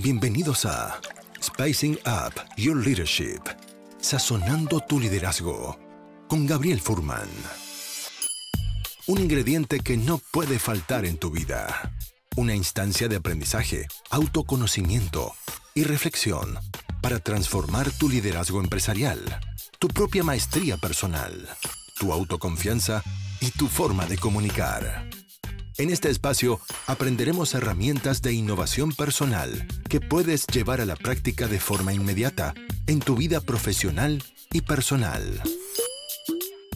Bienvenidos a Spicing Up Your Leadership, sazonando tu liderazgo con Gabriel Furman. Un ingrediente que no puede faltar en tu vida. Una instancia de aprendizaje, autoconocimiento y reflexión para transformar tu liderazgo empresarial, tu propia maestría personal, tu autoconfianza y tu forma de comunicar. En este espacio aprenderemos herramientas de innovación personal que puedes llevar a la práctica de forma inmediata en tu vida profesional y personal.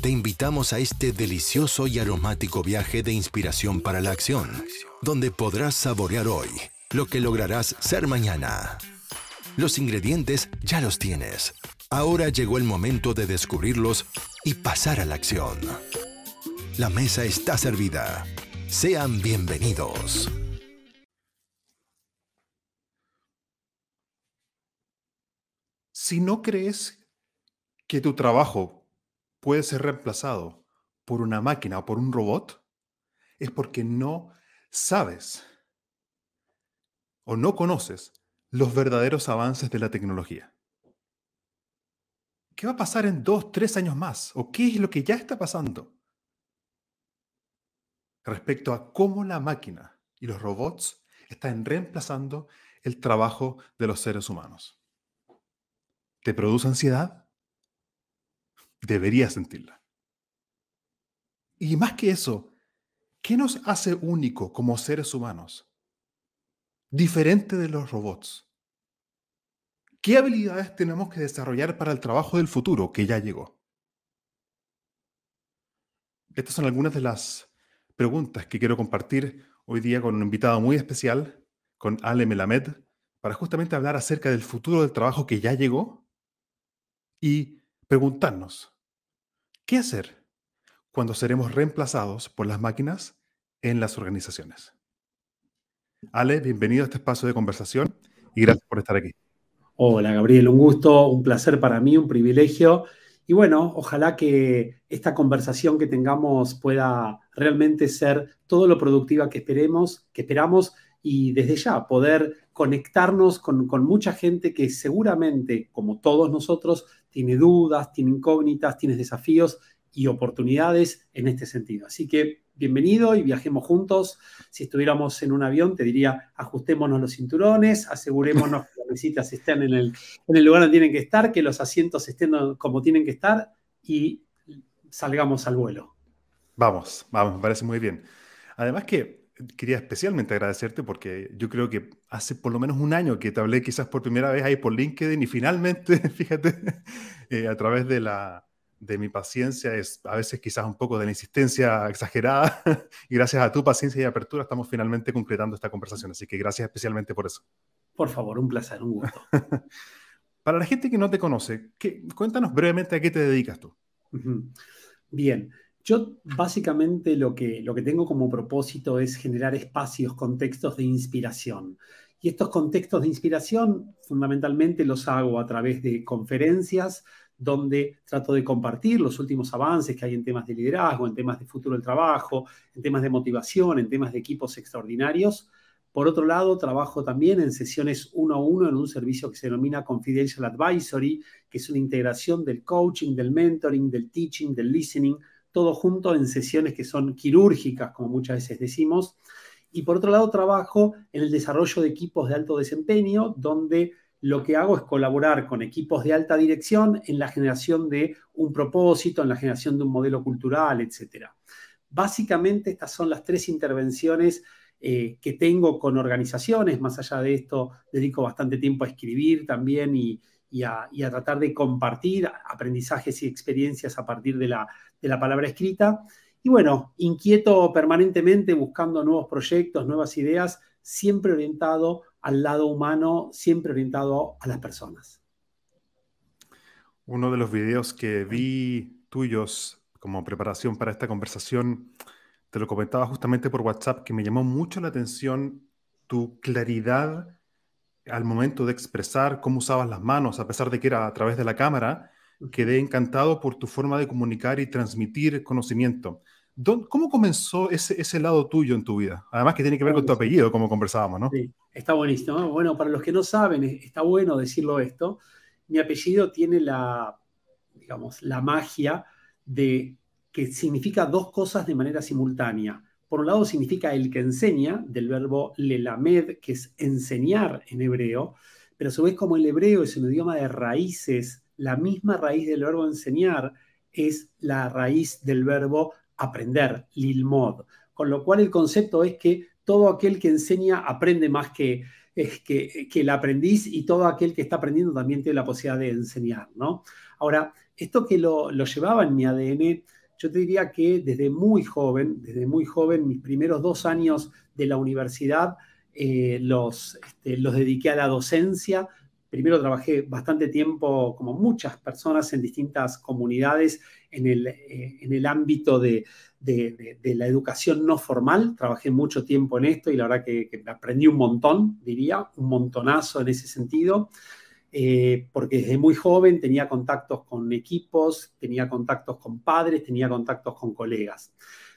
Te invitamos a este delicioso y aromático viaje de inspiración para la acción, donde podrás saborear hoy lo que lograrás ser mañana. Los ingredientes ya los tienes. Ahora llegó el momento de descubrirlos y pasar a la acción. La mesa está servida. Sean bienvenidos. Si no crees que tu trabajo puede ser reemplazado por una máquina o por un robot, es porque no sabes o no conoces los verdaderos avances de la tecnología. ¿Qué va a pasar en dos, tres años más? ¿O qué es lo que ya está pasando? Respecto a cómo la máquina y los robots están reemplazando el trabajo de los seres humanos. ¿Te produce ansiedad? Deberías sentirla. Y más que eso, ¿qué nos hace único como seres humanos? Diferente de los robots. ¿Qué habilidades tenemos que desarrollar para el trabajo del futuro que ya llegó? Estas son algunas de las preguntas que quiero compartir hoy día con un invitado muy especial, con Ale Melamed, para justamente hablar acerca del futuro del trabajo que ya llegó y preguntarnos, ¿qué hacer cuando seremos reemplazados por las máquinas en las organizaciones? Ale, bienvenido a este espacio de conversación y gracias por estar aquí. Hola Gabriel, un gusto, un placer para mí, un privilegio y bueno, ojalá que esta conversación que tengamos pueda realmente ser todo lo productiva que esperemos, que esperamos y desde ya poder conectarnos con, con, mucha gente que seguramente, como todos nosotros, tiene dudas, tiene incógnitas, tiene desafíos y oportunidades en este sentido. Así que bienvenido y viajemos juntos. Si estuviéramos en un avión, te diría, ajustémonos los cinturones, asegurémonos que las visitas estén en el, en el lugar donde tienen que estar, que los asientos estén como tienen que estar y salgamos al vuelo. Vamos, vamos, me parece muy bien. Además que quería especialmente agradecerte porque yo creo que hace por lo menos un año que te hablé quizás por primera vez ahí por LinkedIn y finalmente, fíjate, eh, a través de la, de mi paciencia es a veces quizás un poco de la insistencia exagerada y gracias a tu paciencia y apertura estamos finalmente concretando esta conversación. Así que gracias especialmente por eso. Por favor, un placer, un gusto. Para la gente que no te conoce, ¿qué, cuéntanos brevemente a qué te dedicas tú. Bien, yo básicamente lo que, lo que tengo como propósito es generar espacios, contextos de inspiración. Y estos contextos de inspiración fundamentalmente los hago a través de conferencias, donde trato de compartir los últimos avances que hay en temas de liderazgo, en temas de futuro del trabajo, en temas de motivación, en temas de equipos extraordinarios. Por otro lado, trabajo también en sesiones uno a uno en un servicio que se denomina Confidential Advisory, que es una integración del coaching, del mentoring, del teaching, del listening, todo junto en sesiones que son quirúrgicas, como muchas veces decimos. Y por otro lado, trabajo en el desarrollo de equipos de alto desempeño, donde lo que hago es colaborar con equipos de alta dirección en la generación de un propósito, en la generación de un modelo cultural, etc. Básicamente estas son las tres intervenciones eh, que tengo con organizaciones. Más allá de esto, dedico bastante tiempo a escribir también y, a, tratar de compartir aprendizajes y experiencias a partir de la, de la palabra escrita. Y bueno, inquieto permanentemente buscando nuevos proyectos, nuevas ideas, siempre orientado al lado humano, siempre orientado a las personas. Uno de los videos que vi tuyos como preparación para esta conversación, te lo comentaba justamente por WhatsApp, que me llamó mucho la atención tu claridad al momento de expresar cómo usabas las manos, a pesar de que era a través de la cámara. Quedé encantado por tu forma de comunicar y transmitir conocimiento. ¿Cómo comenzó ese, ese, lado tuyo en tu vida? Además que tiene que ver con tu apellido, como conversábamos, ¿no? Sí, está buenísimo. Bueno, para los que no saben, está bueno decirlo esto. Mi apellido tiene la, digamos, la magia de que significa dos cosas de manera simultánea. Por un lado significa el que enseña, del verbo lelamed, que es enseñar en hebreo, pero a su vez como el hebreo es un idioma de raíces, la misma raíz del verbo enseñar es la raíz del verbo aprender, lilmod. Con lo cual el concepto es que todo aquel que enseña aprende más que, que, que, el aprendiz y todo aquel que está aprendiendo también tiene la posibilidad de enseñar, ¿no? Ahora, esto que lo, lo llevaba en mi ADN, yo te diría que desde muy joven, desde muy joven, mis primeros dos años de la universidad, eh, los, este, los dediqué a la docencia. Primero trabajé bastante tiempo, como muchas personas, en distintas comunidades en el, eh, en el ámbito de, de, la educación no formal. Trabajé mucho tiempo en esto y la verdad que, que aprendí un montón, diría, un montonazo en ese sentido. Eh, porque desde muy joven tenía contactos con equipos, tenía contactos con padres, tenía contactos con colegas.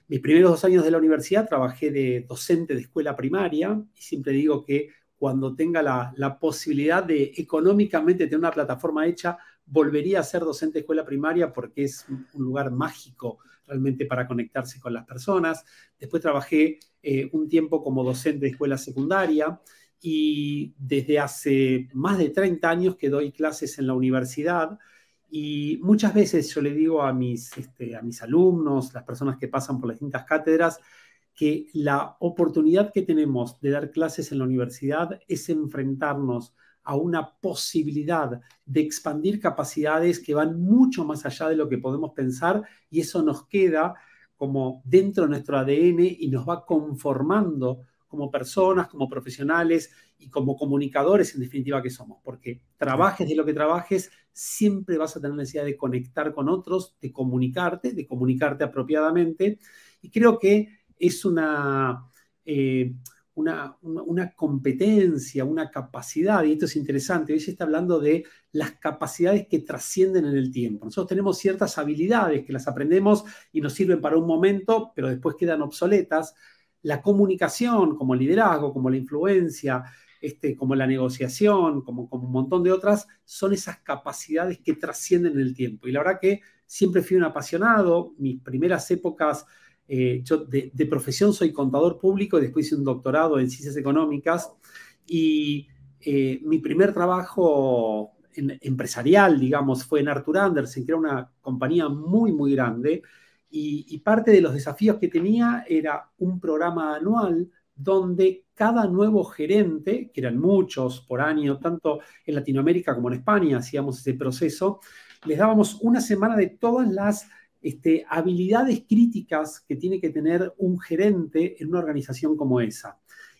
Mis primeros dos años de la universidad trabajé de docente de escuela primaria y siempre digo que cuando tenga la, la posibilidad de económicamente tener una plataforma hecha, volvería a ser docente de escuela primaria porque es un lugar mágico realmente para conectarse con las personas. Después trabajé eh, un tiempo como docente de escuela secundaria y desde hace más de 30 años que doy clases en la universidad y muchas veces yo le digo a mis, este, a mis alumnos, las personas que pasan por las distintas cátedras, que la oportunidad que tenemos de dar clases en la universidad es enfrentarnos a una posibilidad de expandir capacidades que van mucho más allá de lo que podemos pensar y eso nos queda como dentro de nuestro ADN y nos va conformando como personas, como profesionales y como comunicadores en definitiva que somos, porque trabajes de lo que trabajes, siempre vas a tener necesidad de conectar con otros, de comunicarte, de comunicarte apropiadamente. Y creo que es una, eh, una, una, competencia, una capacidad, y esto es interesante, hoy se está hablando de las capacidades que trascienden en el tiempo. Nosotros tenemos ciertas habilidades que las aprendemos y nos sirven para un momento, pero después quedan obsoletas la comunicación, como el liderazgo, como la influencia, este, como la negociación, como, como un montón de otras, son esas capacidades que trascienden en el tiempo. Y la verdad que siempre fui un apasionado. Mis primeras épocas, eh, yo de, profesión soy contador público y después hice un doctorado en ciencias económicas. Y eh, mi primer trabajo empresarial, digamos, fue en Arthur Andersen, que era una compañía muy, muy grande y, parte de los desafíos que tenía era un programa anual donde cada nuevo gerente, que eran muchos por año, tanto en Latinoamérica como en España, hacíamos ese proceso, les dábamos una semana de todas las este, habilidades críticas que tiene que tener un gerente en una organización como esa.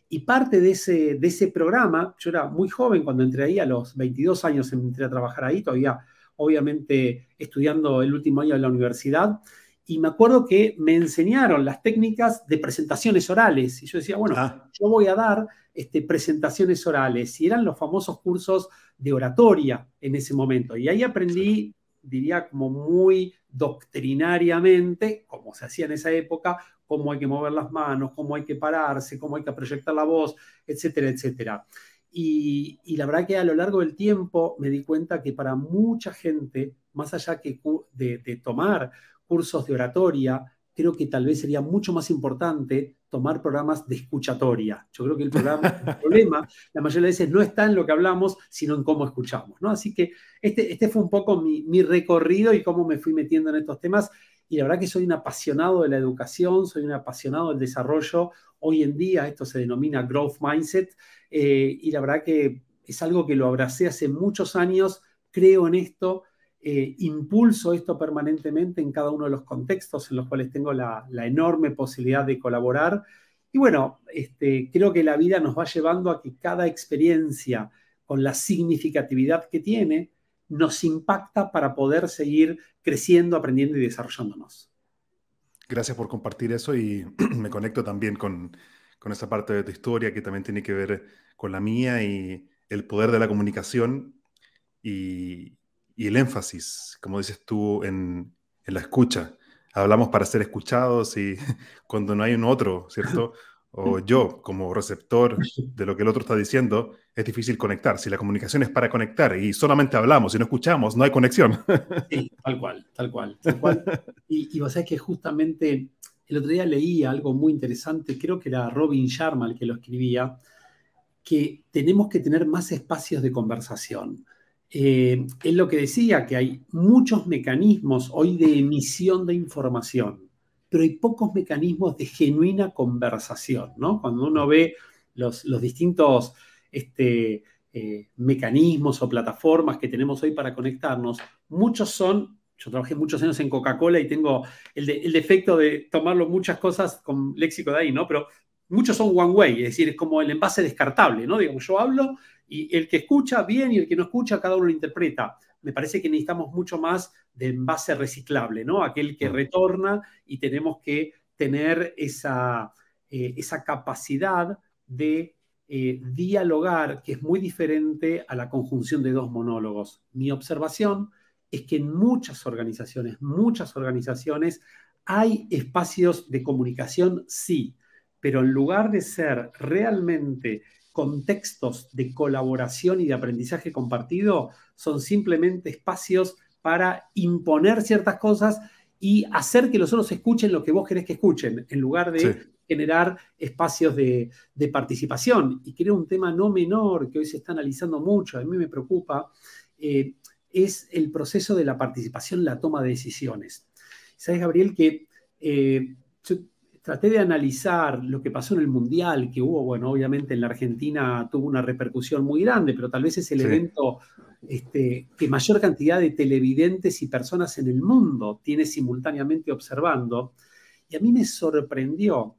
Y parte de ese, de ese programa, yo era muy joven cuando entré ahí, a los 22 años entré a trabajar ahí, todavía obviamente estudiando el último año de la universidad, y me acuerdo que me enseñaron las técnicas de presentaciones orales. Y yo decía, bueno, ah. yo voy a dar este, presentaciones orales. Y eran los famosos cursos de oratoria en ese momento. Y ahí aprendí, diría, como muy doctrinariamente, como se hacía en esa época, cómo hay que mover las manos, cómo hay que pararse, cómo hay que proyectar la voz, etcétera, etcétera. Y, la verdad que a lo largo del tiempo me di cuenta que para mucha gente, más allá que de, de tomar cursos de oratoria, creo que tal vez sería mucho más importante tomar programas de escuchatoria. Yo creo que el, programa, el problema la mayoría de veces no está en lo que hablamos, sino en cómo escuchamos. ¿no? Así que este, este fue un poco mi, mi, recorrido y cómo me fui metiendo en estos temas. Y la verdad que soy un apasionado de la educación, soy un apasionado del desarrollo. Hoy en día esto se denomina growth mindset eh, y la verdad que es algo que lo abracé hace muchos años, creo en esto eh, impulso esto permanentemente en cada uno de los contextos en los cuales tengo la, enorme posibilidad de colaborar. Y bueno, este, creo que la vida nos va llevando a que cada experiencia, con la significatividad que tiene, nos impacta para poder seguir creciendo, aprendiendo y desarrollándonos. Gracias por compartir eso y me conecto también con, con esa parte de tu historia que también tiene que ver con la mía y el poder de la comunicación y, y el énfasis, como dices tú, en, la escucha. hablamos para ser escuchados y cuando no hay un otro, ¿cierto? O yo como receptor de lo que el otro está diciendo, es difícil conectar. Si la comunicación es para conectar y solamente hablamos y no escuchamos, no hay conexión. Sí, tal cual, tal cual, tal cual. Y, y vos sabés que justamente el otro día leí algo muy interesante, creo que era Robin Sharma el que lo escribía, que tenemos que tener más espacios de conversación. Eh, él lo que decía, que hay muchos mecanismos hoy de emisión de información, pero hay pocos mecanismos de genuina conversación. Cuando uno ve los, distintos este, eh, mecanismos o plataformas que tenemos hoy para conectarnos, muchos son, yo trabajé muchos años en Coca-Cola y tengo el, el, defecto de tomarlo muchas cosas con léxico de ahí, ¿no? Pero muchos son one way, es decir, es como el envase descartable, ¿no? Digamos, yo hablo y el que escucha bien y el que no escucha, cada uno lo interpreta. Me parece que necesitamos mucho más de envase reciclable, ¿no? Aquel que mm. retorna y tenemos que tener esa, eh, esa capacidad de eh, dialogar, que es muy diferente a la conjunción de dos monólogos. Mi observación es que en muchas organizaciones, muchas organizaciones, hay espacios de comunicación, sí, pero en lugar de ser realmente contextos de colaboración y de aprendizaje compartido, son simplemente espacios para imponer ciertas cosas y hacer que los otros escuchen lo que vos querés que escuchen, en lugar de generar espacios de, participación. Y creo un tema no menor que hoy se está analizando mucho, a mí me preocupa, eh, es el proceso de la participación en la toma de decisiones. Sabes, Gabriel, que eh, traté de analizar lo que pasó en el Mundial, que hubo, bueno, obviamente en la Argentina tuvo una repercusión muy grande, pero tal vez es el evento este, que mayor cantidad de televidentes y personas en el mundo tiene simultáneamente observando. Y a mí me sorprendió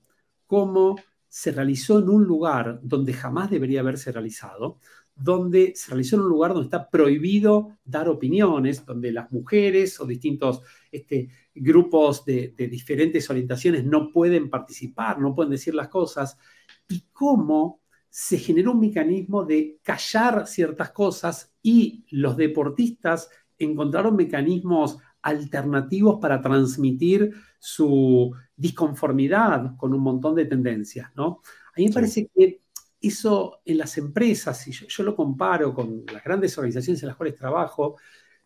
cómo se realizó en un lugar donde jamás debería haberse realizado, donde se realizó en un lugar donde está prohibido dar opiniones, donde las mujeres o distintos este, grupos de, diferentes orientaciones no pueden participar, no pueden decir las cosas, y cómo se generó un mecanismo de callar ciertas cosas y los deportistas encontraron mecanismos alternativos para transmitir su disconformidad con un montón de tendencias, ¿no? A mí me parece que eso en las empresas, si yo, lo comparo con las grandes organizaciones en las cuales trabajo,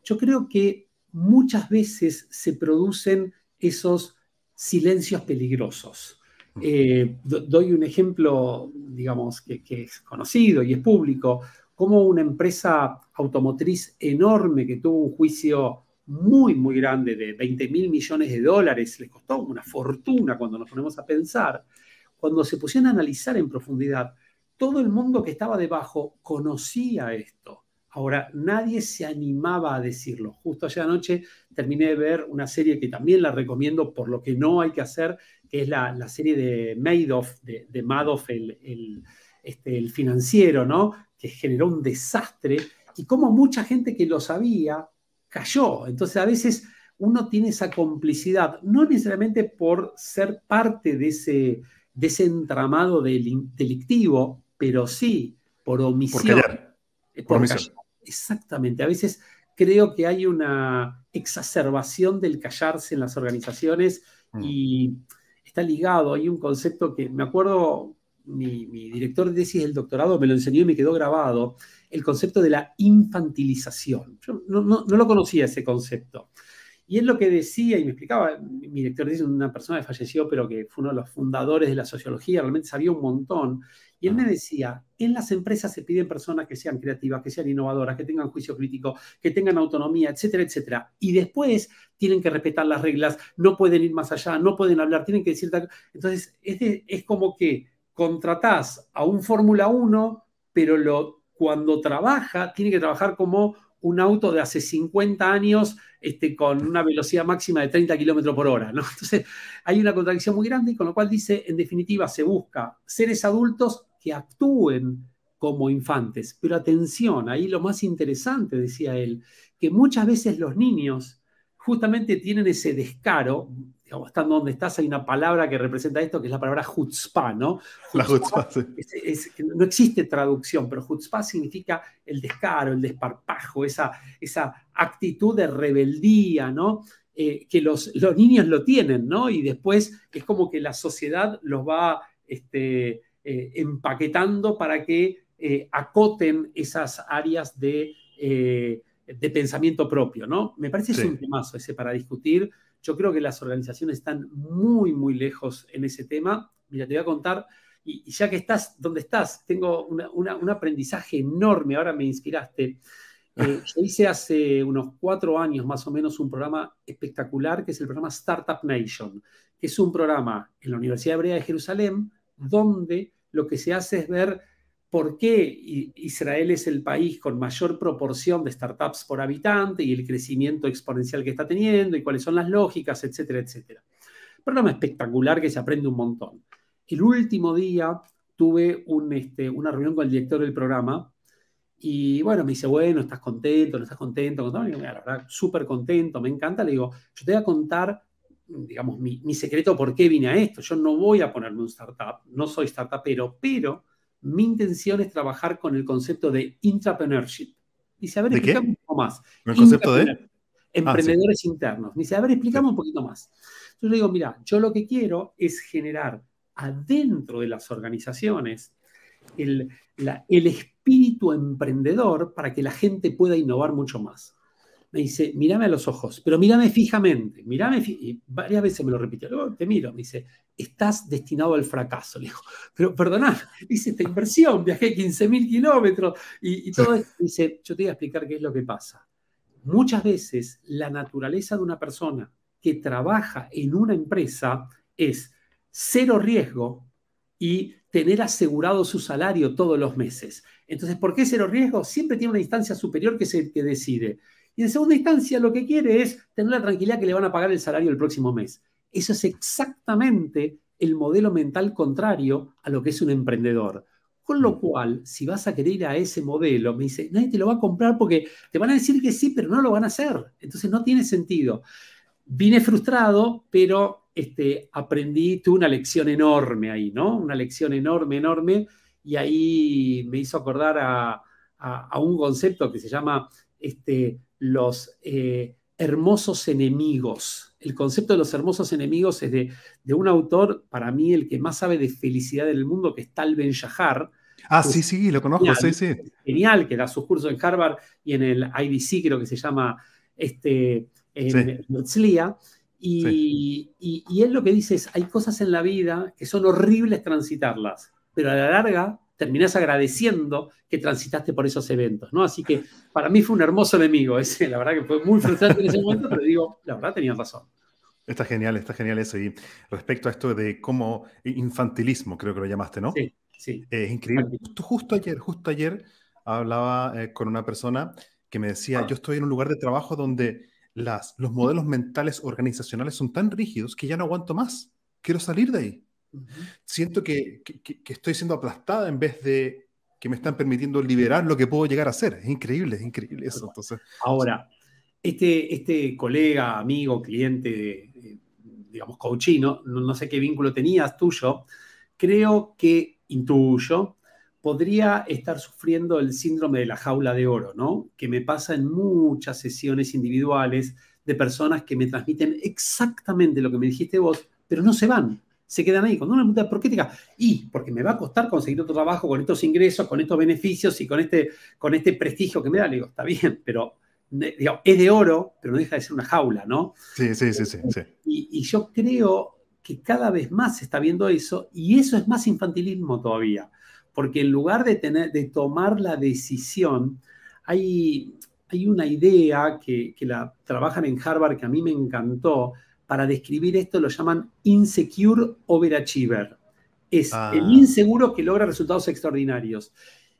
yo creo que muchas veces se producen esos silencios peligrosos. Eh, doy un ejemplo, digamos, que, es conocido y es público, como una empresa automotriz enorme que tuvo un juicio muy, muy grande de 20 mil millones de dólares, le costó una fortuna cuando nos ponemos a pensar, cuando se pusieron a analizar en profundidad, todo el mundo que estaba debajo conocía esto. Ahora, nadie se animaba a decirlo. Justo ayer anoche terminé de ver una serie que también la recomiendo por lo que no hay que hacer, que es la, serie de Madoff, de, Madoff, el, este, el financiero, ¿no? Que generó un desastre y como mucha gente que lo sabía cayó. Entonces, a veces uno tiene esa complicidad, no necesariamente por ser parte de ese, de ese entramado delictivo, pero sí por omisión. Por, omisión. Exactamente. A veces creo que hay una exacerbación del callarse en las organizaciones mm. y está ligado. Hay un concepto que me acuerdo, mi, director de tesis del doctorado me lo enseñó y me quedó grabado, el concepto de la infantilización. Yo no, no, lo conocía ese concepto. Y él lo que decía y me explicaba, mi director es una persona que falleció, pero que fue uno de los fundadores de la sociología, realmente sabía un montón. Y él me decía, en las empresas se piden personas que sean creativas, que sean innovadoras, que tengan juicio crítico, que tengan autonomía, etcétera, etcétera. Y después tienen que respetar las reglas, no pueden ir más allá, no pueden hablar, tienen que decir... Entonces, es, es como que contratás a un Fórmula 1, pero lo, cuando trabaja, tiene que trabajar como un auto de hace 50 años este, con una velocidad máxima de 30 kilómetros por hora. ¿no? Entonces, hay una contradicción muy grande, con lo cual dice, en definitiva, se busca seres adultos que actúen como infantes. Pero atención, ahí lo más interesante, decía él, que muchas veces los niños justamente tienen ese descaro, digamos, estando donde estás, hay una palabra que representa esto, que es la palabra chutzpah, ¿no? la sí. no existe traducción, pero chutzpah significa el descaro, el desparpajo, esa, esa actitud de rebeldía, ¿no? eh, que los, los, niños lo tienen, ¿no? Y después es como que la sociedad los va este, eh, empaquetando para que eh, acoten esas áreas de, de, pensamiento propio, ¿no? Me parece que es un temazo ese para discutir. Yo creo que las organizaciones están muy, muy lejos en ese tema. Mira, te voy a contar, y, ya que estás donde estás, tengo un aprendizaje enorme, ahora me inspiraste. Eh, yo hice hace unos cuatro años más o menos un programa espectacular que es el programa Startup Nation, que es un programa en la Universidad Hebrea de Jerusalén donde lo que se hace es ver por qué Israel es el país con mayor proporción de startups por habitante y el crecimiento exponencial que está teniendo y cuáles son las lógicas, etcétera, etcétera. Programa espectacular que se aprende un montón. El último día tuve este, una reunión con el director del programa y bueno, me dice, bueno, ¿estás contento? ¿No estás contento? Y la verdad, súper contento, me encanta. Le digo, yo te voy a contar, digamos, mi, mi, secreto por qué vine a esto. Yo no voy a ponerme un startup, no soy startupero, pero mi intención es trabajar con el concepto de intrapreneurship. Dice, a ver, explícame un poco más. ¿El concepto de? Ah, Emprendedores internos. Dice, a ver, explícame un poquito más. Yo le digo, mira, yo lo que quiero es generar adentro de las organizaciones el, el espíritu emprendedor para que la gente pueda innovar mucho más. Me dice, mírame a los ojos, pero mírame fijamente, mírame, y varias veces me lo repitió, luego te miro, me dice, estás destinado al fracaso. Le digo, pero perdona, hice esta inversión, viajé 15.000 kilómetros y, todo esto. Dice, yo te voy a explicar qué es lo que pasa. Muchas veces la naturaleza de una persona que trabaja en una empresa es cero riesgo y tener asegurado su salario todos los meses. Entonces, ¿por qué cero riesgo? Siempre tiene una instancia superior que es que decide. Y en segunda instancia lo que quiere es tener la tranquilidad que le van a pagar el salario el próximo mes. Eso es exactamente el modelo mental contrario a lo que es un emprendedor. Con lo cual, si vas a querer ir a ese modelo, me dice, nadie te lo va a comprar porque te van a decir que sí, pero no lo van a hacer. Entonces no tiene sentido. Vine frustrado, pero este, aprendí, tuve una lección enorme ahí, ¿no? Una lección enorme, enorme, y ahí me hizo acordar a, un concepto que se llama este, los eh, hermosos enemigos. El concepto de los hermosos enemigos es de, un autor, para mí, el que más sabe de felicidad en el mundo, que es Tal Ben Shahar. Ah, sí, sí, lo conozco, sí, sí. Genial, que da sus cursos en Harvard y en el IBC, creo que se llama este, en y, y, él lo que dice es, hay cosas en la vida que son horribles transitarlas, pero a la larga terminás agradeciendo que transitaste por esos eventos, ¿no? Así que para mí fue un hermoso enemigo ese, la verdad que fue muy frustrante en ese momento, pero digo, la verdad tenían razón. Está genial, está genial eso. Y respecto a esto de cómo infantilismo, creo que lo llamaste, ¿no? Sí, sí. es increíble. Justo, justo, ayer, justo ayer hablaba eh, con una persona que me decía, yo estoy en un lugar de trabajo donde las, los modelos mentales organizacionales son tan rígidos que ya no aguanto más. Quiero salir de ahí. Siento que, estoy siendo aplastada en vez de que me están permitiendo liberar lo que puedo llegar a ser. Es increíble, es increíble eso. Entonces, Ahora, este, este colega, amigo, cliente, digamos, coachino, no, no sé qué vínculo tenías tuyo, creo que intuyo podría estar sufriendo el síndrome de la jaula de oro, ¿no? Que me pasa en muchas sesiones individuales de personas que me transmiten exactamente lo que me dijiste vos, pero no se van, se quedan ahí. Cuando uno me pregunta, ¿por qué te Y porque me va a costar conseguir otro trabajo con estos ingresos, con estos beneficios y con este, con este prestigio que me da. Le digo, está bien, pero es de oro, pero no deja de ser una jaula, ¿no? Sí, sí, sí, sí. Y, y yo creo que cada vez más se está viendo eso y eso es más infantilismo todavía porque en lugar de, tener, de tomar la decisión, hay, hay una idea que, la trabajan en Harvard que a mí me encantó. Para describir esto lo llaman insecure overachiever. Es ah. el inseguro que logra resultados extraordinarios.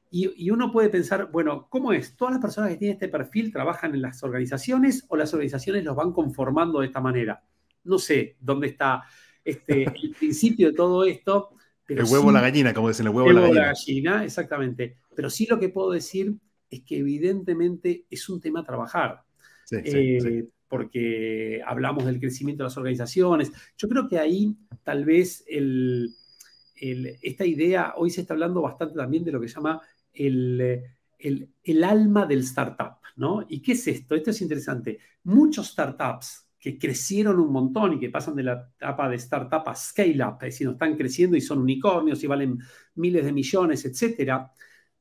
Y, y, uno puede pensar, bueno, ¿cómo es? ¿Todas las personas que tienen este perfil trabajan en las organizaciones o las organizaciones los van conformando de esta manera? No sé dónde está este, el principio de todo esto, el huevo o la gallina, como dicen, el huevo o la gallina. la gallina, exactamente. Pero sí lo que puedo decir es que evidentemente es un tema a trabajar. Eh, porque hablamos del crecimiento de las organizaciones. Yo creo que ahí tal vez esta idea, hoy se está hablando bastante también de lo que se llama el, alma del startup, ¿no? ¿Y qué es esto? Esto es interesante. Muchos startups que crecieron un montón y que pasan de la etapa de startup a scale-up, es decir, no están creciendo y son unicornios y valen miles de millones, etcétera,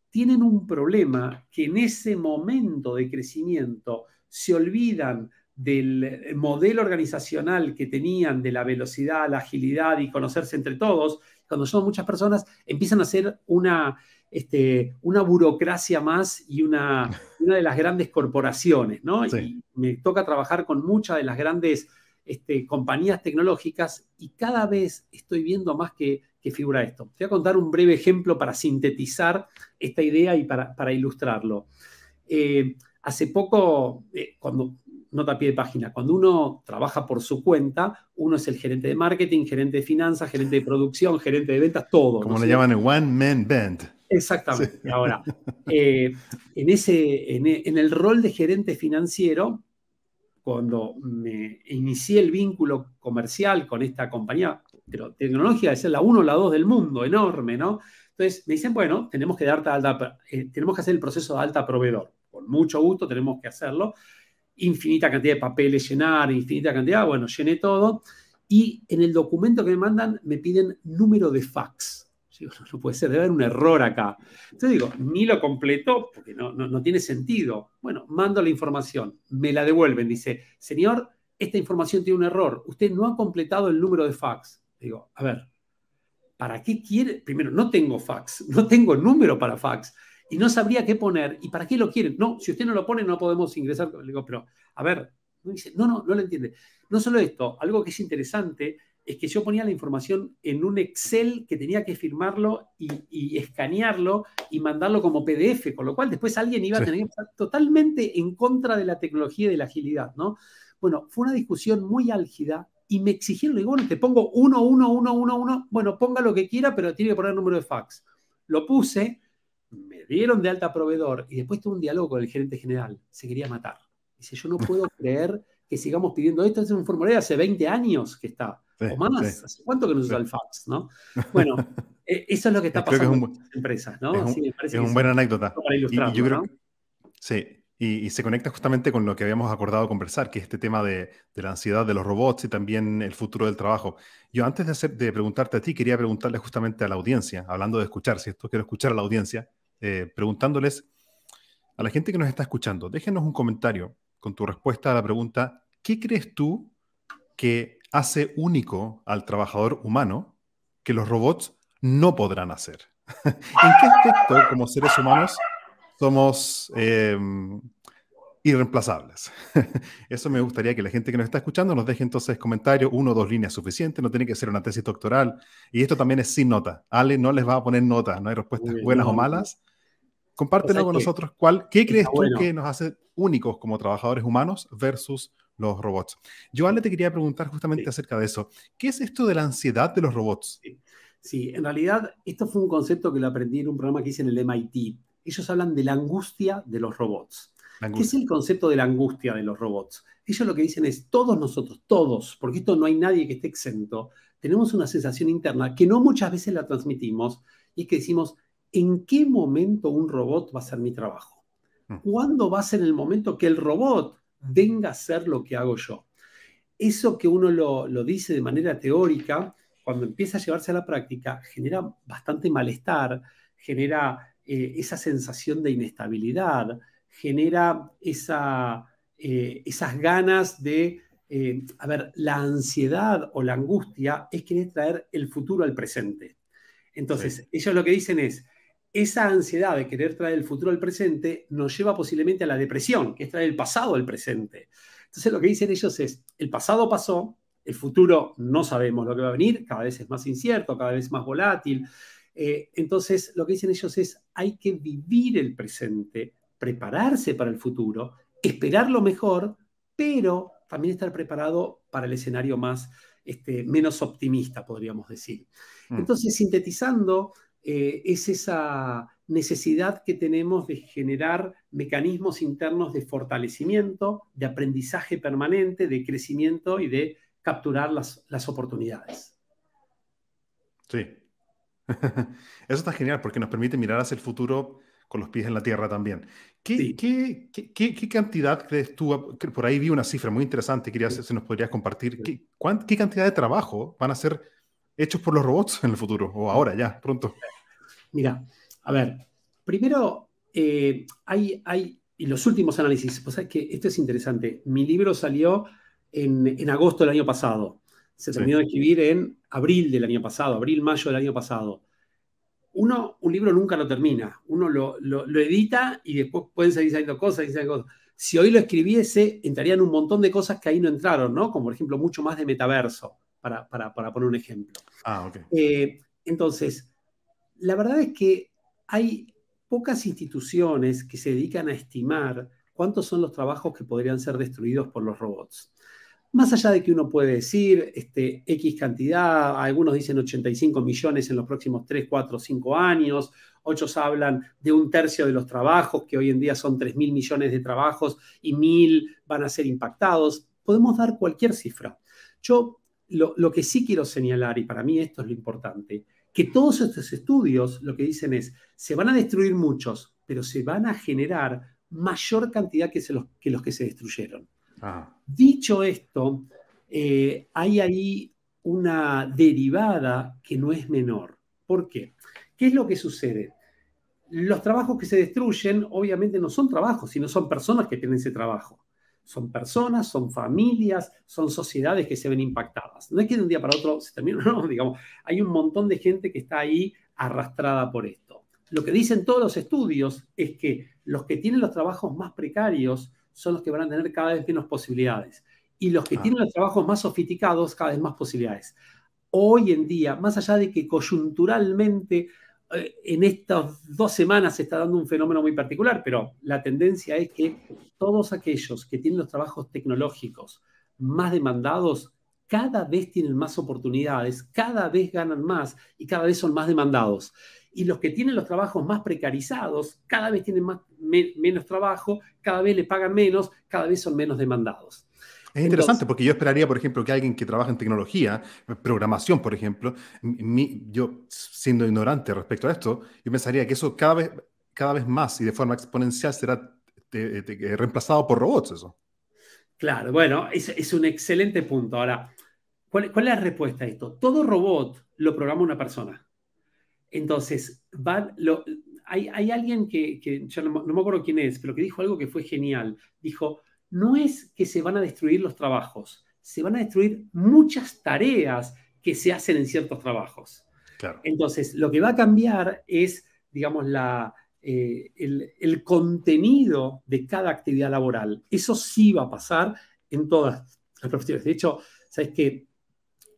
tienen un problema que en ese momento de crecimiento se olvidan del modelo organizacional que tenían de la velocidad, la agilidad y conocerse entre todos, cuando son muchas personas, empiezan a ser una, este, una burocracia más y una, una de las grandes corporaciones, ¿no? Y me toca trabajar con muchas de las grandes este, compañías tecnológicas y cada vez estoy viendo más que, que, figura esto. Te voy a contar un breve ejemplo para sintetizar esta idea y para, para ilustrarlo. Eh, hace poco, eh, cuando, nota a pie de página, cuando uno trabaja por su cuenta, uno es el gerente de marketing, gerente de finanzas, gerente de producción, gerente de ventas, todo. Como le llaman el One Man Band. Exactamente. Ahora, eh, en, ese, en, el rol de gerente financiero, cuando me inicié el vínculo comercial con esta compañía, pero tecnológica, es la 1 o la 2 del mundo, enorme, ¿no? Entonces me dicen, bueno, tenemos que, darte alta, eh, tenemos que hacer el proceso de alta proveedor. Con mucho gusto tenemos que hacerlo. Infinita cantidad de papeles llenar, infinita cantidad, bueno, llené todo. Y en el documento que me mandan me piden número de fax no puede ser, debe haber un error acá. Entonces digo, ni lo completo porque no, no, tiene sentido. Bueno, mando la información, me la devuelven. Dice, señor, esta información tiene un error. Usted no ha completado el número de fax. Digo, a ver, ¿para qué quiere? Primero, no tengo fax, no tengo número para fax y no sabría qué poner. ¿Y para qué lo quieren? No, si usted no lo pone, no podemos ingresar. Le digo, pero, a ver, no, no, no lo entiende. No solo esto, algo que es interesante es que yo ponía la información en un Excel que tenía que firmarlo y, escanearlo y mandarlo como PDF, con lo cual después alguien iba a tener que estar totalmente en contra de la tecnología y de la agilidad, ¿no? Bueno, fue una discusión muy álgida y me exigieron, digo, bueno, te pongo 1, 1, 1, 1, 1, bueno, ponga lo que quiera, pero tiene que poner el número de fax. Lo puse, me dieron de alta proveedor y después tuve un diálogo con el gerente general, se quería matar. Dice, yo no puedo creer que sigamos pidiendo esto, es un formulario hace 20 años que está o más. ¿Hace cuánto que no se usa el fax? ¿no? Bueno, e, eso es lo que está pasando en las empresas, ¿no? Es, un, una buena anécdota. y, yo creo, Sí, y, se conecta justamente con lo que habíamos acordado conversar, que es este tema de, de, la ansiedad de los robots y también el futuro del trabajo. Yo antes de, hacer, de preguntarte a ti, quería preguntarle justamente a la audiencia, hablando de escuchar, si esto quiero escuchar a la audiencia, eh, preguntándoles a la gente que nos está escuchando, déjenos un comentario con tu respuesta a la pregunta, ¿qué crees tú que hace único al trabajador humano que los robots no podrán hacer. ¿En qué aspecto, como seres humanos, somos em, irreemplazables? Eso me gustaría que la gente que nos está escuchando nos deje entonces comentarios, uno o dos líneas suficientes, no tiene que ser una tesis doctoral. Y esto también es sin nota. Ale no les va a poner nota, no hay respuestas buenas o malas. Compártelo con nosotros. ¿Cuál, ¿Qué crees tú que nos hace únicos como trabajadores humanos versus los robots. Yo, Ale, te quería preguntar justamente acerca de eso. ¿Qué es esto de la ansiedad de los robots? Sí. en realidad esto fue un concepto que lo aprendí en un programa que hice en el MIT. Ellos hablan de la angustia de los robots. ¿Qué es el concepto de la angustia de los robots? Ellos lo que dicen es, todos nosotros, todos, porque esto no hay nadie que esté exento, tenemos una sensación interna que no muchas veces la transmitimos, y es que decimos, ¿en qué momento un robot va a hacer mi trabajo? Mm. ¿Cuándo va a ser el momento que el robot venga a ser lo que hago yo. Eso que uno lo, dice de manera teórica, cuando empieza a llevarse a la práctica, genera bastante malestar, genera eh, esa sensación de inestabilidad, genera esa, eh, esas ganas de, eh, a ver, la ansiedad o la angustia es querer traer el futuro al presente. Entonces, ellos lo que dicen es, esa ansiedad de querer traer el futuro al presente nos lleva posiblemente a la depresión, que es traer el pasado al presente. Entonces lo que dicen ellos es, el pasado pasó, el futuro no sabemos lo que va a venir, cada vez es más incierto, cada vez más volátil. Eh, entonces lo que dicen ellos es, hay que vivir el presente, prepararse para el futuro, esperar lo mejor, pero también estar preparado para el escenario más, este, menos optimista, podríamos decir. Mm. Entonces, sintetizando, eh, es esa necesidad que tenemos de generar mecanismos internos de fortalecimiento, de aprendizaje permanente, de crecimiento y de capturar las, oportunidades. Sí. Eso está genial porque nos permite mirar hacia el futuro con los pies en la tierra también. ¿Qué, qué, cantidad crees tú? Por ahí vi una cifra muy interesante, quería saber si nos podrías compartir. ¿Qué, ¿Qué cantidad de trabajo van a ser hechos por los robots en el futuro o ahora ya, pronto? Mira, a ver, primero eh, hay, hay, y los últimos análisis, pues es que esto es interesante. Mi libro salió en, en agosto del año pasado. Se terminó de escribir en abril del año pasado, abril, mayo del año pasado uno un libro nunca lo termina, uno lo, edita y después pueden seguir saliendo cosas y cosas. Si hoy lo escribiese, entrarían un montón de cosas que ahí no entraron, ¿no? Como por ejemplo mucho más de metaverso, para, poner un ejemplo. Ah, ok. Eh, entonces, la verdad es que hay pocas instituciones que se dedican a estimar cuántos son los trabajos que podrían ser destruidos por los robots. Más allá de que uno puede decir este, X cantidad, algunos dicen 85 millones en los próximos 3, 4, 5 años, otros hablan de un tercio de los trabajos, que hoy en día son 3 mil millones de trabajos y mil van a ser impactados. Podemos dar cualquier cifra. Yo lo, lo que sí quiero señalar, y para mí esto es lo importante, que todos estos estudios lo que dicen es, se van a destruir muchos, pero se van a generar mayor cantidad que, los, que los que se destruyeron. Dicho esto, eh, hay ahí una derivada que no es menor. ¿Por qué? ¿Qué es lo que sucede? Los trabajos que se destruyen obviamente no son trabajos, sino son personas que tienen ese trabajo. Son personas, son familias, son sociedades que se ven impactadas. No es que de un día para otro se termine, no, digamos, hay un montón de gente que está ahí arrastrada por esto. Lo que dicen todos los estudios es que los que tienen los trabajos más precarios son los que van a tener cada vez menos posibilidades. Y los que ah. tienen los trabajos más sofisticados, cada vez más posibilidades. Hoy en día, más allá de que coyunturalmente en estas dos semanas se está dando un fenómeno muy particular, pero la tendencia es que todos aquellos que tienen los trabajos tecnológicos más demandados, cada vez tienen más oportunidades, cada vez ganan más y cada vez son más demandados y los que tienen los trabajos más precarizados cada vez tienen más, menos trabajo, cada vez le pagan menos, cada vez son menos demandados. Es interesante porque yo esperaría, por ejemplo, que alguien que trabaja en tecnología, programación, por ejemplo, yo siendo ignorante respecto a esto, yo pensaría que eso cada vez, cada vez más y de forma exponencial será reemplazado por robots. Eso. Claro, bueno, es, es un excelente punto. Ahora, ¿cuál, ¿cuál, es la respuesta a esto? Todo robot lo programa una persona. Entonces, hay, alguien que, yo no, me acuerdo quién es, pero que dijo algo que fue genial. Dijo, no es que se van a destruir los trabajos, se van a destruir muchas tareas que se hacen en ciertos trabajos. Entonces, lo que va a cambiar es, digamos, eh, el, contenido de cada actividad laboral. Eso sí va a pasar en todas las profesiones. De hecho, sabes que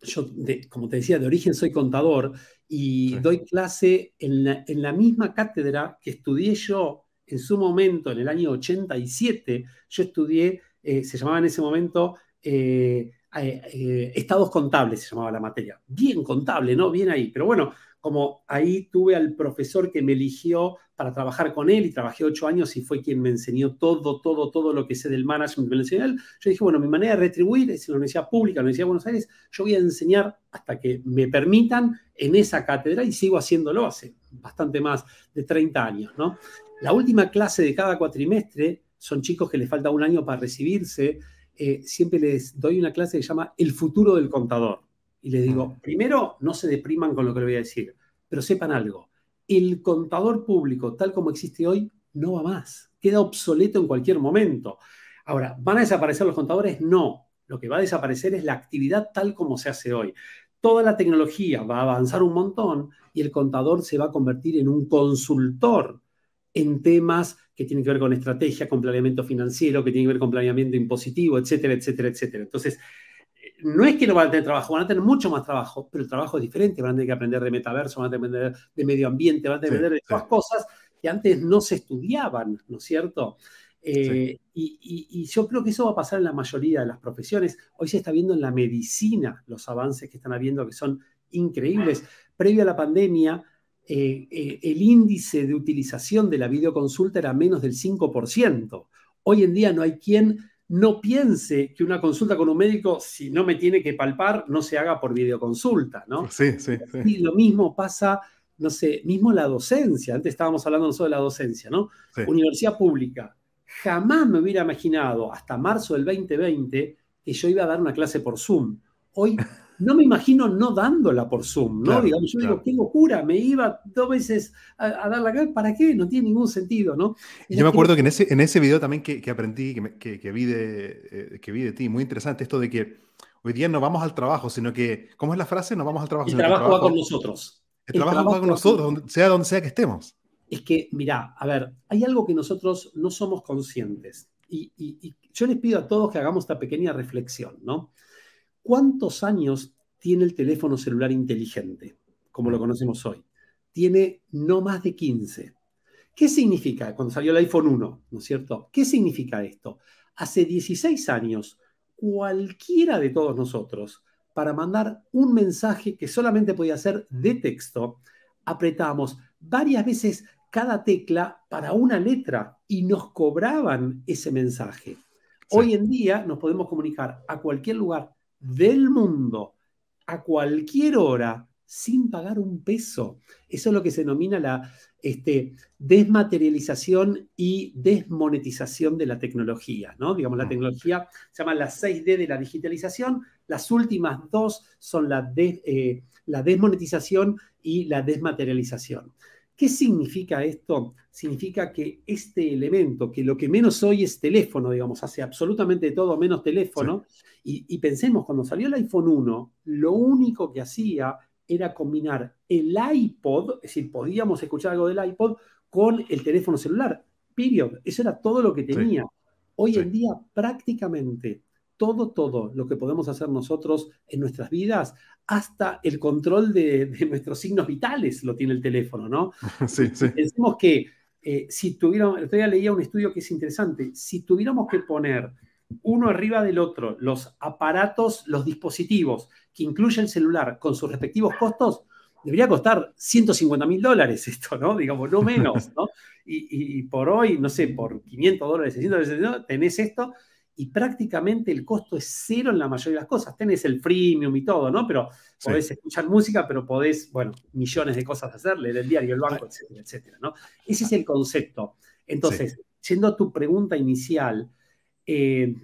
yo, como te decía, de origen soy contador y doy clase en la, misma cátedra que estudié yo en su momento, en el año 87. Yo estudié, eh, se llamaba en ese momento eh, eh, estados contables, se llamaba la materia. Bien contable, ¿no? Bien ahí. Pero bueno, como ahí tuve al profesor que me eligió para trabajar con él y trabajé ocho años y fue quien me enseñó todo, todo, todo lo que sé del management me él. Yo dije, bueno, mi manera de retribuir es en la Universidad Pública, la Universidad de Buenos Aires, yo voy a enseñar hasta que me permitan en esa cátedra y sigo haciéndolo hace bastante más de 30 años, ¿no? La última clase de cada cuatrimestre son chicos que les falta un año para recibirse. Eh, siempre les doy una clase que se llama El futuro del contador y les digo, primero, no se depriman con lo que les voy a decir, pero sepan algo, el contador público tal como existe hoy no va más, queda obsoleto en cualquier momento. Ahora, ¿van a desaparecer los contadores? No, lo que va a desaparecer es la actividad tal como se hace hoy. Toda la tecnología va a avanzar un montón y el contador se va a convertir en un consultor en temas que tienen que ver con estrategia, con planeamiento financiero, que tienen que ver con planeamiento impositivo, etcétera, etcétera, etcétera. Entonces, no es que no van a tener trabajo, van a tener mucho más trabajo, pero el trabajo es diferente, van a tener que aprender de metaverso, van a tener que aprender de medio ambiente, van a tener que aprender de todas cosas que antes no se estudiaban, ¿no es cierto? Eh, y, yo creo que eso va a pasar en la mayoría de las profesiones. Hoy se está viendo en la medicina los avances que están habiendo que son increíbles. Previo a la pandemia, eh, eh, el índice de utilización de la videoconsulta era menos del 5%. Hoy en día no hay quien no piense que una consulta con un médico, si no me tiene que palpar, no se haga por videoconsulta, ¿no? Sí, sí, sí. Y lo mismo pasa no sé, mismo la docencia, antes estábamos hablando nosotros de la docencia, ¿no? Universidad pública. Jamás me hubiera imaginado hasta marzo del 2020 que yo iba a dar una clase por Zoom. Hoy no me imagino no dándola por Zoom, ¿no? Digamos, yo digo, qué locura, me iba dos veces a, dar la clase, ¿para qué? No tiene ningún sentido, ¿no? yo me acuerdo que en ese, en ese video también que, aprendí, que, vi de, eh, que vi de ti, muy interesante esto de que hoy día no vamos al trabajo, sino que, ¿cómo es la frase? No vamos al trabajo. El trabajo, va con nosotros. El, trabajo, va con nosotros, sea donde sea que estemos. Es que, mira, a ver, hay algo que nosotros no somos conscientes. y yo les pido a todos que hagamos esta pequeña reflexión, ¿no? ¿Cuántos años tiene el teléfono celular inteligente, como lo conocemos hoy? Tiene no más de 15. ¿Qué significa cuando salió el iPhone 1, ¿no es cierto? ¿Qué significa esto? Hace 16 años, cualquiera de todos nosotros, para mandar un mensaje que solamente podía ser de texto, apretábamos varias veces cada tecla para una letra y nos cobraban ese mensaje. Hoy en día nos podemos comunicar a cualquier lugar del mundo a cualquier hora sin pagar un peso. Eso es lo que se denomina la este, desmaterialización y desmonetización de la tecnología, ¿no? Digamos, la tecnología se llama la 6D de la digitalización, las últimas dos son la, eh, la desmonetización y la desmaterialización. ¿Qué significa esto? Significa que este elemento, que lo que menos hoy es teléfono, digamos, hace absolutamente todo menos teléfono, y, pensemos, cuando salió el iPhone 1, lo único que hacía era combinar el iPod, es decir, podíamos escuchar algo del iPod con el teléfono celular. Period. Eso era todo lo que tenía. Hoy en día prácticamente todo, todo lo que podemos hacer nosotros en nuestras vidas, hasta el control de, nuestros signos vitales lo tiene el teléfono, ¿no? Sí, sí. Pensemos que eh, si tuviéramos, día leía un estudio que es interesante, si tuviéramos que poner uno arriba del otro los aparatos, los dispositivos que incluye el celular con sus respectivos costos, debería costar 150 mil dólares esto, ¿no? Digamos, no menos, ¿no? Y, y, por hoy, no sé, por 500 dólares, 600 dólares, tenés esto y prácticamente el costo es cero en la mayoría de las cosas. Tenés el freemium y todo, ¿no? Pero podés escuchar música, pero podés, bueno, millones de cosas hacer, leer el diario, el banco, etcétera, etcétera, ¿no? Ese es el concepto. Entonces, siendo a tu pregunta inicial, eh,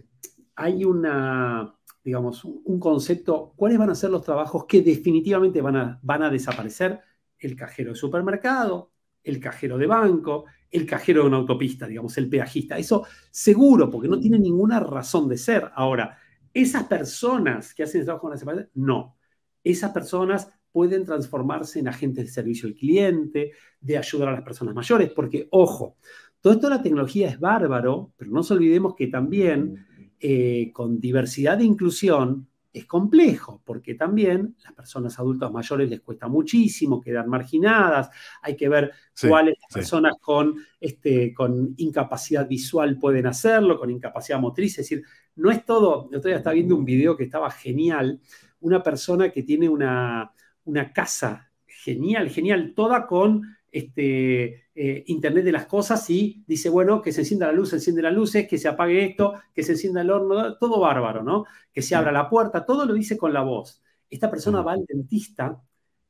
hay una, digamos, un concepto, ¿cuáles van a ser los trabajos que definitivamente van a, van a desaparecer? El cajero de supermercado, el cajero de banco, el cajero de una autopista, digamos, el peajista. Eso seguro, porque no tiene ninguna razón de ser. Ahora, esas personas que hacen el trabajo con la separación, no. Esas personas pueden transformarse en agentes de servicio al cliente, de ayudar a las personas mayores, porque, ojo, todo esto de la tecnología es bárbaro, pero no nos olvidemos que también eh, con diversidad de inclusión es complejo, porque también las personas adultas mayores les cuesta muchísimo, quedan marginadas, hay que ver cuáles personas con, este, con incapacidad visual pueden hacerlo, con incapacidad motriz, es decir, no es todo, otro día estaba viendo un video que estaba genial, una persona que tiene una, una casa genial, genial, toda con este, eh, Internet de las cosas y dice, bueno, que se encienda la luz, se enciende las luces, que se apague esto, que se encienda el horno, todo bárbaro, ¿no? Que se abra la puerta, todo lo dice con la voz. Esta persona va al dentista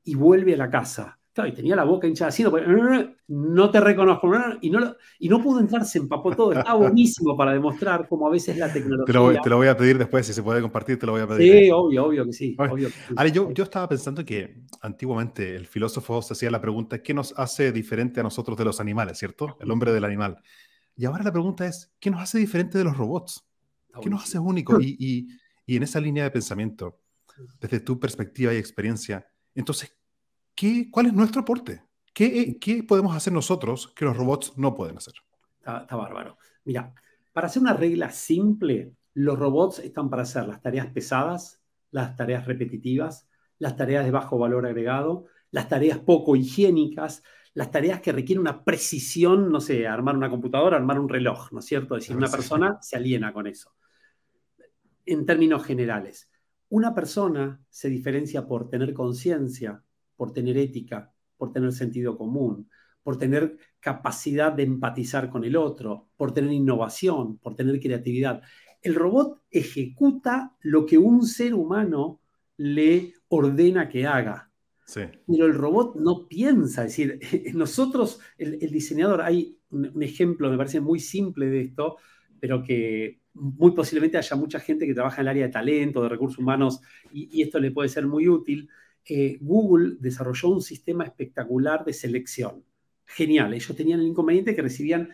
y vuelve a la casa y tenía la boca hinchada así, no te reconozco, y no, y no pudo entrar, se empapó todo. Estaba buenísimo para demostrar cómo a veces la tecnología. Te lo, voy a pedir después, si se puede compartir, te lo voy a pedir. Sí, obvio, obvio que sí. yo, yo estaba pensando que antiguamente el filósofo se hacía la pregunta: ¿qué nos hace diferente a nosotros de los animales, cierto? El hombre del animal. Y ahora la pregunta es: ¿qué nos hace diferente de los robots? ¿Qué nos hace único? Y, y, y en esa línea de pensamiento, desde tu perspectiva y experiencia, entonces, ¿cuál es nuestro aporte? ¿Qué, ¿Qué, podemos hacer nosotros que los robots no pueden hacer? Está, bárbaro. Mira, para hacer una regla simple, los robots están para hacer las tareas pesadas, las tareas repetitivas, las tareas de bajo valor agregado, las tareas poco higiénicas, las tareas que requieren una precisión, no sé, armar una computadora, armar un reloj, ¿no es cierto? Es decir, una persona se aliena con eso. En términos generales, una persona se diferencia por tener conciencia, por tener ética, por tener sentido común, por tener capacidad de empatizar con el otro, por tener innovación, por tener creatividad. El robot ejecuta lo que un ser humano le ordena que haga. Pero el robot no piensa, es decir, nosotros, el, diseñador, hay un, ejemplo, me parece muy simple de esto, pero que muy posiblemente haya mucha gente que trabaja en el área de talento, de recursos humanos, y, esto le puede ser muy útil. Eh, Google desarrolló un sistema espectacular de selección. Genial, ellos tenían el inconveniente que recibían,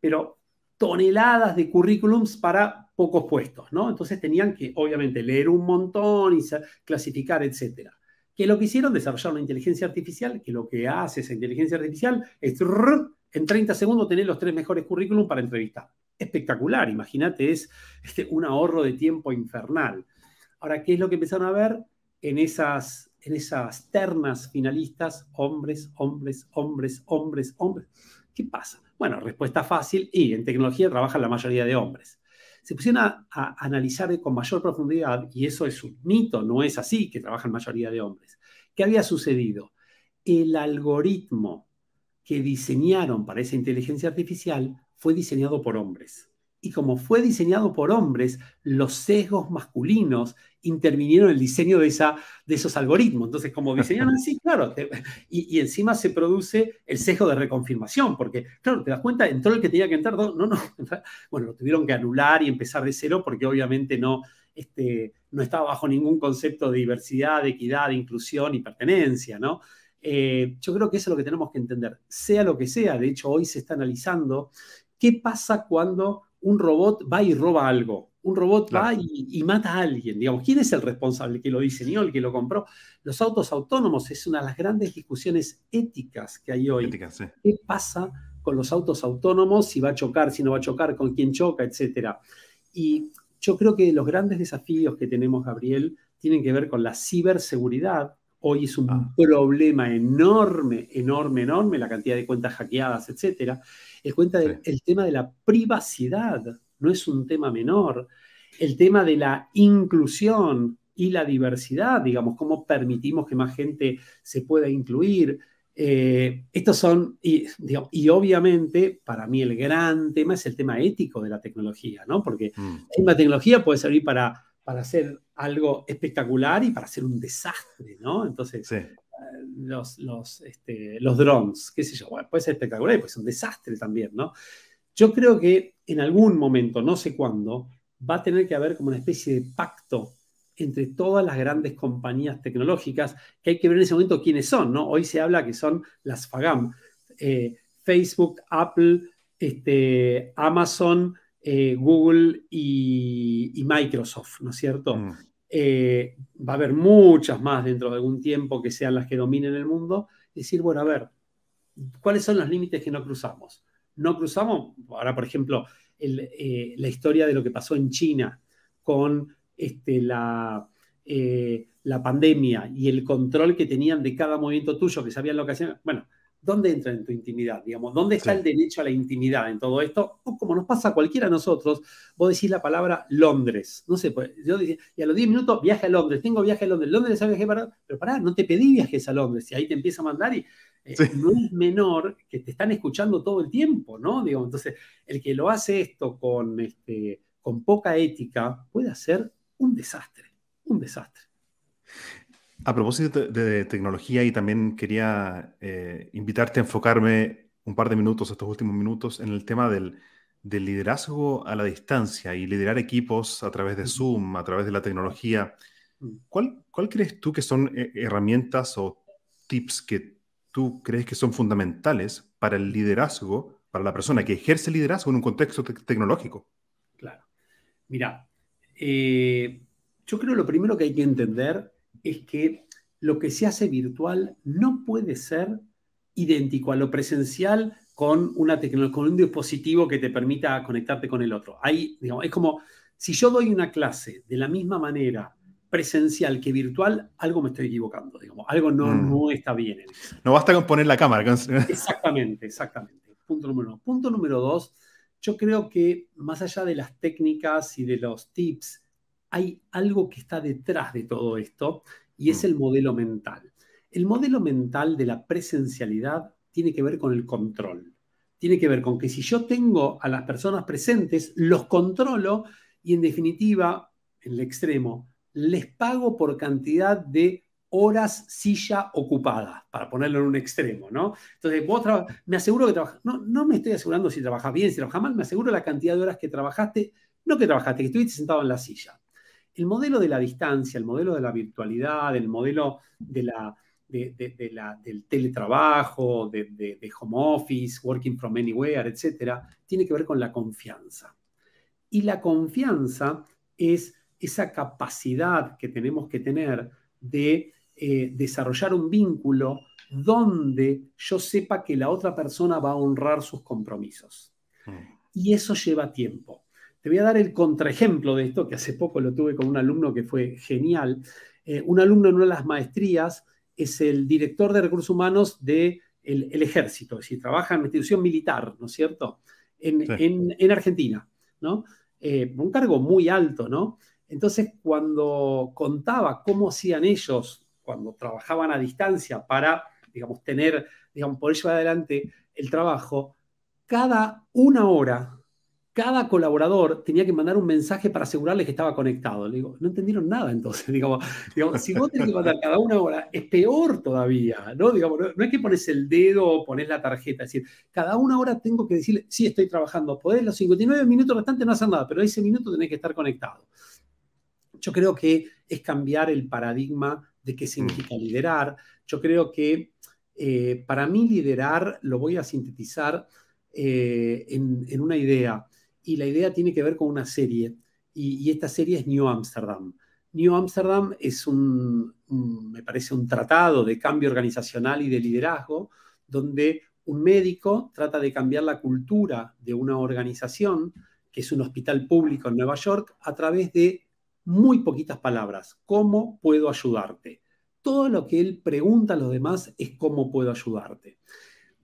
pero toneladas de currículums para pocos puestos, ¿no? Entonces tenían que, obviamente, leer un montón y clasificar, etcétera. ¿Qué lo que hicieron? Desarrollar una inteligencia artificial que lo que hace esa inteligencia artificial es en 30 segundos tener los tres mejores currículums para entrevistar. Espectacular, imagínate, es este, un ahorro de tiempo infernal. Ahora, ¿qué es lo que empezaron a ver en esas, en esas ternas finalistas? Hombres, hombres, hombres, hombres, hombres. ¿Qué pasa? Bueno, respuesta fácil y en tecnología trabajan la mayoría de hombres se pusieron a, analizar con mayor profundidad, y eso es un mito, no es así que trabajan mayoría de hombres. ¿Qué había sucedido? El algoritmo que diseñaron para esa inteligencia artificial fue diseñado por hombres y como fue diseñado por hombres, los sesgos masculinos intervinieron en el diseño de, esa, de esos algoritmos. Entonces, como diseñaron así, claro, y, encima se produce el sesgo de reconfirmación, porque, claro, te das cuenta, entró el que tenía que entrar, no, no, bueno, lo tuvieron que anular y empezar de cero porque obviamente no, este, no estaba bajo ningún concepto de diversidad, de equidad, de inclusión y pertenencia, ¿no? Eh, yo creo que eso es lo que tenemos que entender, sea lo que sea, de hecho hoy se está analizando qué pasa cuando un robot va y roba algo. Un robot va y, mata a alguien. Digamos, ¿quién es el responsable? que lo diseñó, el que lo compró? Los autos autónomos es una de las grandes discusiones éticas que hay hoy. ¿Qué pasa con los autos autónomos? Si va a chocar, si no va a chocar, con quién choca, etcétera. Y yo creo que los grandes desafíos que tenemos, Gabriel, tienen que ver con la ciberseguridad. Hoy es un ah. problema enorme, enorme, enorme, la cantidad de cuentas hackeadas, etcétera. El, cuenta el tema de la privacidad no es un tema menor. El tema de la inclusión y la diversidad, digamos, cómo permitimos que más gente se pueda incluir. Eh, estos son, y, y, obviamente para mí el gran tema es el tema ético de la tecnología, ¿no? Porque mm. la tecnología puede servir para, para hacer algo espectacular y para hacer un desastre, ¿no? Entonces, los, los, este, los drones, qué sé yo, puede ser espectacular y puede ser un desastre también, ¿no? Yo creo que en algún momento, no sé cuándo, va a tener que haber como una especie de pacto entre todas las grandes compañías tecnológicas, que hay que ver en ese momento quiénes son, ¿no? Hoy se habla que son las FAGAM, eh, Facebook, Apple, este, Amazon, eh, Google y, Microsoft, ¿no es cierto? Mm. Eh, va a haber muchas más dentro de algún tiempo que sean las que dominen el mundo, decir, bueno, a ver, ¿cuáles son los límites que no cruzamos? No cruzamos, ahora por ejemplo, eh, la historia de lo que pasó en China con este, la, la pandemia y el control que tenían de cada movimiento tuyo, que sabían lo que hacían. Bueno, ¿dónde entra en tu intimidad? Digamos, ¿dónde está el derecho a la intimidad en todo esto? O como nos pasa a cualquiera de nosotros, vos decís la palabra Londres. No sé, pues, yo decía, y a los 10 minutos viaje a Londres, tengo viaje a Londres, Londres es viaje para. Pero pará, no te pedí viajes a Londres, y ahí te empieza a mandar y. Eh, no es menor que te están escuchando todo el tiempo, ¿no? Digo, entonces, el que lo hace esto con, este, con poca ética puede hacer un desastre, un desastre. A propósito de, tecnología, y también quería eh, invitarte a enfocarme un par de minutos, estos últimos minutos, en el tema del, liderazgo a la distancia y liderar equipos a través de Zoom, a través de la tecnología. Mm. ¿Cuál, cuál crees tú que son eh, herramientas o tips que tú crees que son fundamentales para el liderazgo, para la persona que ejerce liderazgo en un contexto tecnológico? Claro. Mira, eh, yo creo lo primero que hay que entender es que lo que se hace virtual no puede ser idéntico a lo presencial con, una con un dispositivo que te permita conectarte con el otro. Ahí, digamos, es como si yo doy una clase de la misma manera presencial que virtual, algo me estoy equivocando, digamos, algo no, mm. no está bien. no basta con poner la cámara. Exactamente, exactamente. Punto número uno. Punto número dos, yo creo que más allá de las técnicas y de los tips hay algo que está detrás de todo esto y es mm. el modelo mental. El modelo mental de la presencialidad tiene que ver con el control. Tiene que ver con que si yo tengo a las personas presentes, los controlo y en definitiva, en el extremo, les pago por cantidad de horas silla ocupada, para ponerlo en un extremo, ¿no? Entonces, vos me aseguro que trabajas, no, no me estoy asegurando si trabajas bien, si trabajas mal, me aseguro la cantidad de horas que trabajaste, no que trabajaste, que estuviste sentado en la silla. El modelo de la distancia, el modelo de la virtualidad, el modelo de la, del teletrabajo, de, home office, working from anywhere, etcétera, tiene que ver con la confianza. Y la confianza es esa capacidad que tenemos que tener de eh, desarrollar un vínculo donde yo sepa que la otra persona va a honrar sus compromisos. Mm. Y eso lleva tiempo. Te voy a dar el contraejemplo de esto, que hace poco lo tuve con un alumno que fue genial. Eh, un alumno en una de las maestrías es el director de recursos humanos del de el ejército, es decir, trabaja en la institución militar, ¿no es cierto? En, Argentina, ¿no? Eh, un cargo muy alto, ¿no? Entonces, cuando contaba cómo hacían ellos cuando trabajaban a distancia para, digamos, tener, digamos, poder llevar adelante el trabajo, cada una hora cada colaborador tenía que mandar un mensaje para asegurarle que estaba conectado. Le digo, no entendieron nada entonces. Digamos, si vos tenés que mandar cada una hora, es peor todavía, ¿no? Digamos, no, es que pones el dedo o pones la tarjeta, es decir, cada una hora tengo que decirle, sí, estoy trabajando. Podés los 59 minutos restantes no hacer nada, pero ese minuto tenés que estar conectado. Yo creo que es cambiar el paradigma de qué significa liderar. Yo creo que eh, para mí liderar lo voy a sintetizar eh, en una idea y la idea tiene que ver con una serie, y, esta serie es New Amsterdam. New Amsterdam es un, me parece, un tratado de cambio organizacional y de liderazgo, donde un médico trata de cambiar la cultura de una organización, que es un hospital público en Nueva York, a través de muy poquitas palabras. ¿Cómo puedo ayudarte? Todo lo que él pregunta a los demás es cómo puedo ayudarte.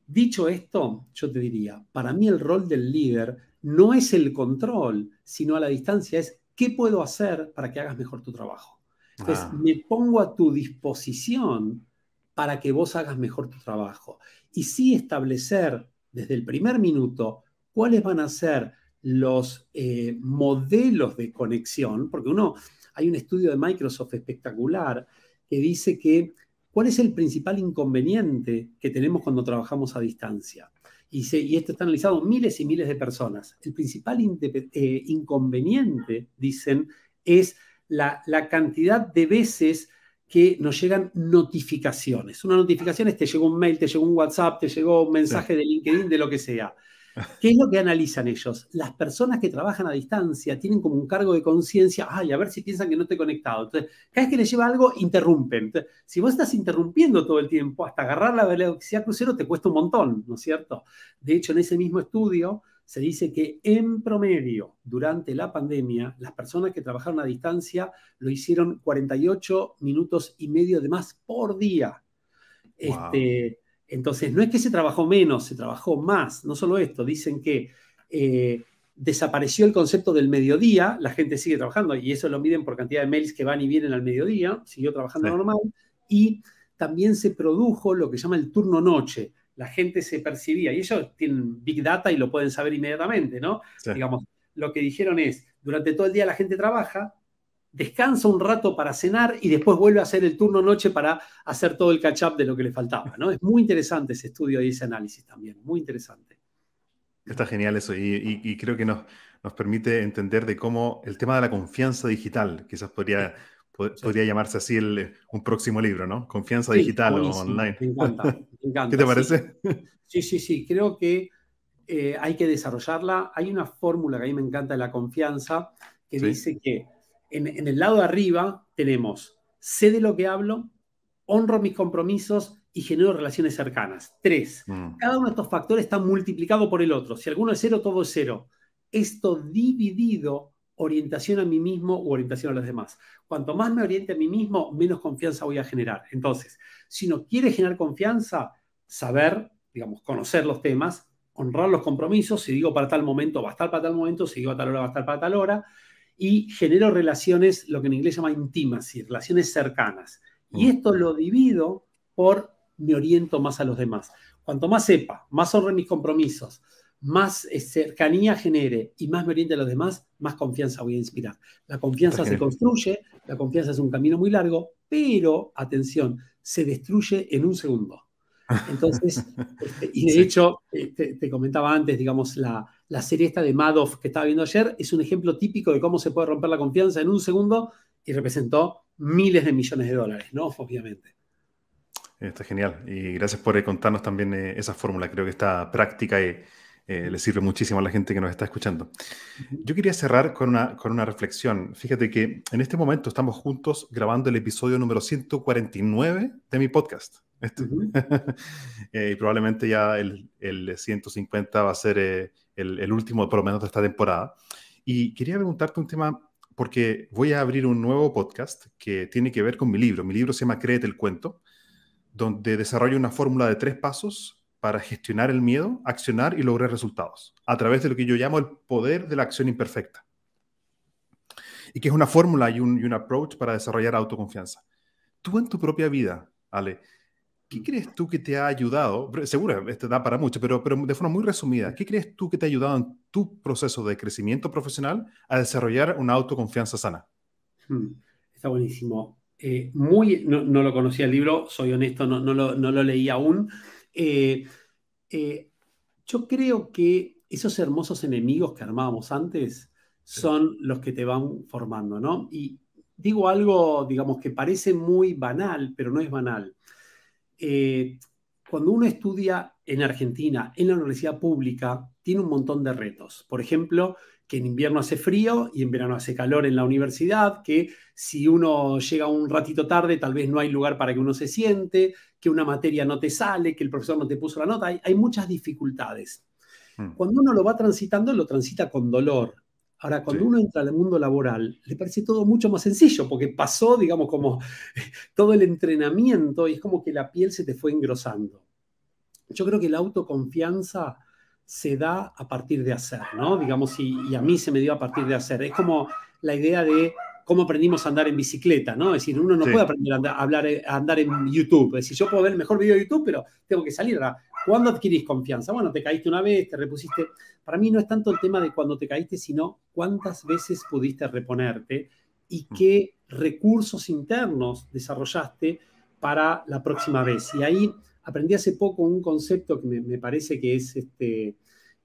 Dicho esto, yo te diría, para mí el rol del líder no es el control, sino a la distancia es qué puedo hacer para que hagas mejor tu trabajo. Entonces, ah. me pongo a tu disposición para que vos hagas mejor tu trabajo. Y sí establecer desde el primer minuto cuáles van a ser los eh, modelos de conexión, porque uno, hay un estudio de Microsoft espectacular que dice que cuál es el principal inconveniente que tenemos cuando trabajamos a distancia y, esto está analizado miles y miles de personas. El principal eh, inconveniente, dicen, es la, cantidad de veces que nos llegan notificaciones. Una notificación es te llegó un mail, te llegó un WhatsApp, te llegó un mensaje de LinkedIn, de lo que sea. ¿Qué es lo que analizan ellos? Las personas que trabajan a distancia tienen como un cargo de conciencia, ay, a ver si piensan que no estoy conectado. Entonces, cada vez que les lleva algo, interrumpen. si vos estás interrumpiendo todo el tiempo, hasta agarrar la velocidad crucero te cuesta un montón, ¿no es cierto? De hecho, en ese mismo estudio se dice que en promedio, durante la pandemia, las personas que trabajaron a distancia lo hicieron 48 minutos y medio de más por día. Este, entonces, no es que se trabajó menos, se trabajó más. No solo esto, dicen que eh, desapareció el concepto del mediodía, la gente sigue trabajando y eso lo miden por cantidad de mails que van y vienen al mediodía, siguió trabajando normal. Y también se produjo lo que se llama el turno noche. La gente se percibía, y ellos tienen big data y lo pueden saber inmediatamente, ¿no? Digamos, lo que dijeron es, durante todo el día la gente trabaja, descansa un rato para cenar y después vuelve a hacer el turno noche para hacer todo el catch-up de lo que le faltaba. ¿no? Es muy interesante ese estudio y ese análisis también, muy interesante. Está genial eso y, creo que nos, nos, permite entender de cómo el tema de la confianza digital, quizás podría, podría llamarse así el, un próximo libro, ¿no? Confianza digital o online. Me encanta, me encanta. ¿Qué te parece? Sí, sí, sí, creo que eh, hay que desarrollarla. Hay una fórmula que a mí me encanta de la confianza que dice que en, el lado de arriba tenemos, sé de lo que hablo, honro mis compromisos y genero relaciones cercanas. Tres, mm. cada uno de estos factores está multiplicado por el otro. Si alguno es cero, todo es cero. Esto dividido, orientación a mí mismo u orientación a los demás. Cuanto más me oriente a mí mismo, menos confianza voy a generar. Entonces, si no quiere generar confianza, saber, digamos, conocer los temas, honrar los compromisos, si digo para tal momento, va a estar para tal momento, si digo a tal hora, va a estar para tal hora, y genero relaciones, lo que en inglés se llama intimacy, relaciones cercanas. Y mm. esto lo divido por me oriento más a los demás. Cuanto más sepa, más honre mis compromisos, más eh, cercanía genere y más me oriente a los demás, más confianza voy a inspirar. La confianza se construye, la confianza es un camino muy largo, pero, atención, se destruye en un segundo. Entonces, este, y de hecho, eh, te, comentaba antes, digamos, la, la serie esta de Madoff que estaba viendo ayer es un ejemplo típico de cómo se puede romper la confianza en un segundo y representó miles de millones de dólares, ¿no? Obviamente. Está genial. Y gracias por contarnos también eh, esa fórmula. Creo que está práctica y eh, le sirve muchísimo a la gente que nos está escuchando. Yo quería cerrar con una, con una reflexión. Fíjate que en este momento estamos juntos grabando el episodio número 149 de mi podcast. Este. Eh, y probablemente ya el, el, 150 va a ser eh, el, último, por lo menos, de esta temporada. Y quería preguntarte un tema, porque voy a abrir un nuevo podcast que tiene que ver con mi libro. Mi libro se llama Créete el cuento, donde desarrollo una fórmula de tres pasos para gestionar el miedo, accionar y lograr resultados, a través de lo que yo llamo el poder de la acción imperfecta. Y que es una fórmula y un, approach para desarrollar autoconfianza. Tú en tu propia vida, Ale, ¿qué crees tú que te ha ayudado? Seguro, esto da para mucho, pero, pero de forma muy resumida, ¿qué crees tú que te ha ayudado en tu proceso de crecimiento profesional a desarrollar una autoconfianza sana? Hmm, está buenísimo. Eh, muy, no, lo conocía el libro, soy honesto, no, no, lo, no lo leí aún, eh, eh, yo creo que esos hermosos enemigos que armábamos antes son los que te van formando, ¿no? Y digo algo, digamos, que parece muy banal, pero no es banal. Eh, cuando uno estudia en Argentina, en la universidad pública, tiene un montón de retos. Por ejemplo, que en invierno hace frío y en verano hace calor en la universidad, que si uno llega un ratito tarde tal vez no hay lugar para que uno se siente, que una materia no te sale, que el profesor no te puso la nota, hay, muchas dificultades. Hmm. Cuando uno lo va transitando, lo transita con dolor. Ahora, cuando uno entra al mundo laboral, le parece todo mucho más sencillo, porque pasó, digamos, como todo el entrenamiento y es como que la piel se te fue engrosando. Yo creo que la autoconfianza se da a partir de hacer, ¿no? Digamos, y, a mí se me dio a partir de hacer. Es como la idea de cómo aprendimos a andar en bicicleta, ¿no? Es decir, uno no puede aprender a, andar, hablar, a andar en YouTube. Es decir, yo puedo ver el mejor video de YouTube, pero tengo que salir. Ahora, ¿cuándo adquirís confianza? Bueno, te caíste una vez, te repusiste. Para mí no es tanto el tema de cuando te caíste, sino cuántas veces pudiste reponerte y mm. qué recursos internos desarrollaste para la próxima vez. Y ahí aprendí hace poco un concepto que me, parece que es este,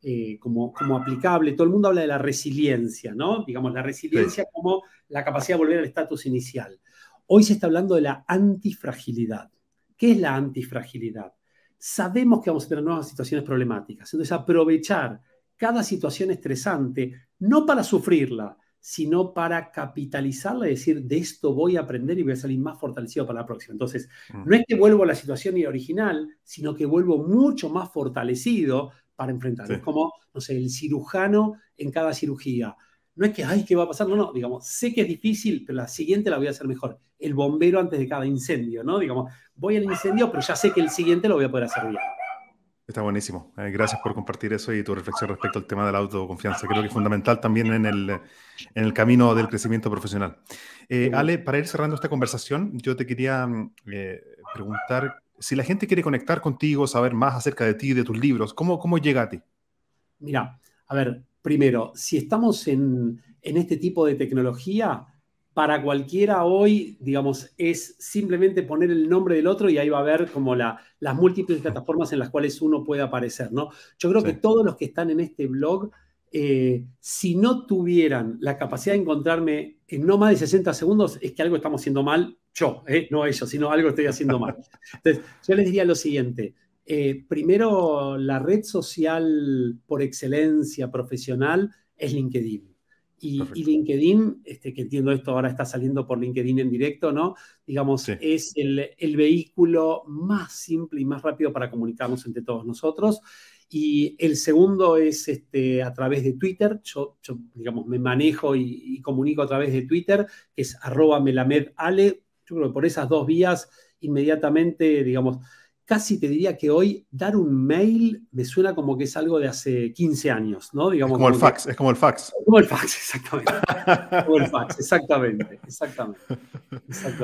eh, como, como, aplicable. Todo el mundo habla de la resiliencia, ¿no? Digamos, la resiliencia como la capacidad de volver al estatus inicial. Hoy se está hablando de la antifragilidad. ¿Qué es la antifragilidad? Sabemos que vamos a tener nuevas situaciones problemáticas. Entonces, aprovechar cada situación estresante, no para sufrirla, sino para capitalizarla y decir, de esto voy a aprender y voy a salir más fortalecido para la próxima. Entonces, mm. no es que vuelvo a la situación original, sino que vuelvo mucho más fortalecido para enfrentar. Es como, no sé, el cirujano en cada cirugía. No es que, ay, ¿qué va a pasar? No, no, digamos, sé que es difícil, pero la siguiente la voy a hacer mejor. El bombero antes de cada incendio, ¿no? Digamos, voy al incendio, pero ya sé que el siguiente lo voy a poder hacer bien. Está buenísimo. Eh, gracias por compartir eso y tu reflexión respecto al tema de la autoconfianza. Creo que es fundamental también en el, en el camino del crecimiento profesional. Eh, Ale, para ir cerrando esta conversación, yo te quería mm, eh, preguntar si la gente quiere conectar contigo, saber más acerca de ti, de tus libros, ¿cómo, cómo llega a ti? Mira, a ver, primero, si estamos en, en este tipo de tecnología, para cualquiera hoy, digamos, es simplemente poner el nombre del otro y ahí va a ver como la, las múltiples plataformas en las cuales uno puede aparecer, ¿no? Yo creo que todos los que están en este blog, eh, si no tuvieran la capacidad de encontrarme en no más de 60 segundos, es que algo estamos haciendo mal, yo, eh, no ellos, sino algo estoy haciendo mal. Entonces, yo les diría lo siguiente. Eh, primero, la red social por excelencia profesional es LinkedIn. Y, LinkedIn, este, que entiendo esto ahora está saliendo por LinkedIn en directo, ¿no? Digamos, es el, el, vehículo más simple y más rápido para comunicarnos entre todos nosotros. Y el segundo es este, a través de Twitter. Yo, yo digamos, me manejo y, y, comunico a través de Twitter, que es arroba melamedale. Yo creo que por esas dos vías, inmediatamente, digamos, casi te diría que hoy dar un mail me suena como que es algo de hace 15 años, ¿no? Digamos, como, el fax, es como el fax. Como el fax, exactamente. como el fax, exactamente, exactamente,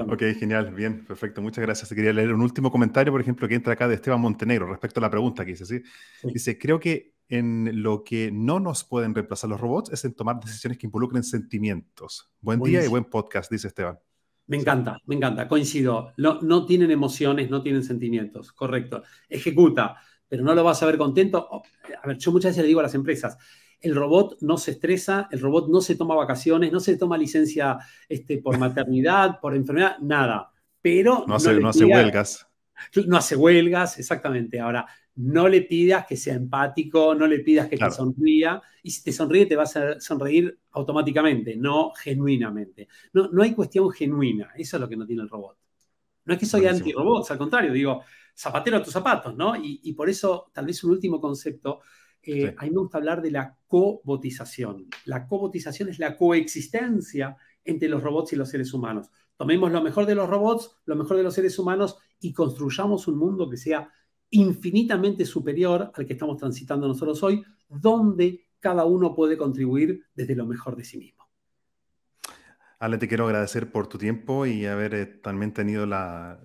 Ok, genial, bien, perfecto, muchas gracias. Quería leer un último comentario, por ejemplo, que entra acá de Esteban Montenegro respecto a la pregunta que hice, ¿sí? Dice, creo que en lo que no nos pueden reemplazar los robots es en tomar decisiones que involucren sentimientos. Buen día y buen podcast, dice Esteban. Me encanta, me encanta, coincido. No, no tienen emociones, no tienen sentimientos, correcto. Ejecuta, pero no lo vas a ver contento. A ver, yo muchas veces le digo a las empresas, el robot no se estresa, el robot no se toma vacaciones, no se toma licencia este, por maternidad, por enfermedad, nada. Pero no hace, no hace huelgas. No hace huelgas, exactamente. Ahora, no le pidas que sea empático, no le pidas que te sonría, y si te sonríe te va a sonreír automáticamente, no genuinamente. No, no hay cuestión genuina, eso es lo que no tiene el robot. No es que soy anti-robots, al contrario, digo, zapatero a tus zapatos, ¿no? Y, por eso, tal vez un último concepto, eh, a mí me gusta hablar de la cobotización. La cobotización es la coexistencia entre los robots y los seres humanos. Tomemos lo mejor de los robots, lo mejor de los seres humanos y construyamos un mundo que sea infinitamente superior al que estamos transitando nosotros hoy, donde cada uno puede contribuir desde lo mejor de sí mismo. Ale, te quiero agradecer por tu tiempo y haber eh, también tenido la,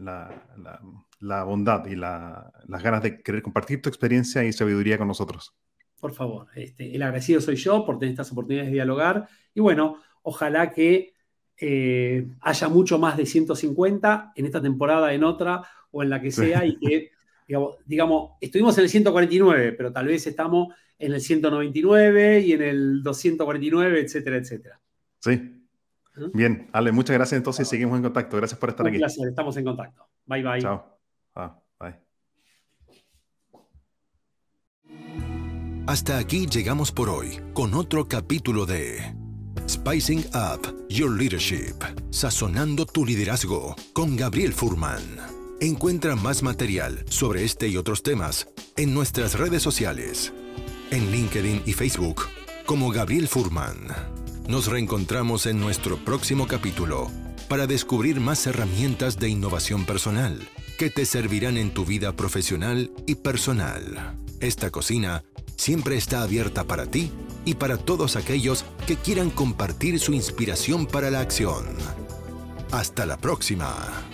bondad y las ganas de querer compartir tu experiencia y sabiduría con nosotros. Por favor, este, el agradecido soy yo por tener estas oportunidades de dialogar y bueno, ojalá que eh, haya mucho más de 150 en esta temporada, en otra o en la que sea y que digamos, estuvimos en el 149, pero tal vez estamos en el 199 y en el 249, etcétera, etcétera. Sí. ¿Mm? Bien, Ale, muchas gracias. Entonces seguimos en contacto. Gracias por estar aquí. Gracias, estamos en contacto. Bye, bye. Chao. Ah, bye. Hasta aquí llegamos por hoy con otro capítulo de Spicing Up Your Leadership, sazonando tu liderazgo con Gabriel Furman. Encuentra más material sobre este y otros temas en nuestras redes sociales, en LinkedIn y Facebook, como Gabriel Furman. Nos reencontramos en nuestro próximo capítulo para descubrir más herramientas de innovación personal que te servirán en tu vida profesional y personal. Esta cocina siempre está abierta para ti y para todos aquellos que quieran compartir su inspiración para la acción. Hasta la próxima.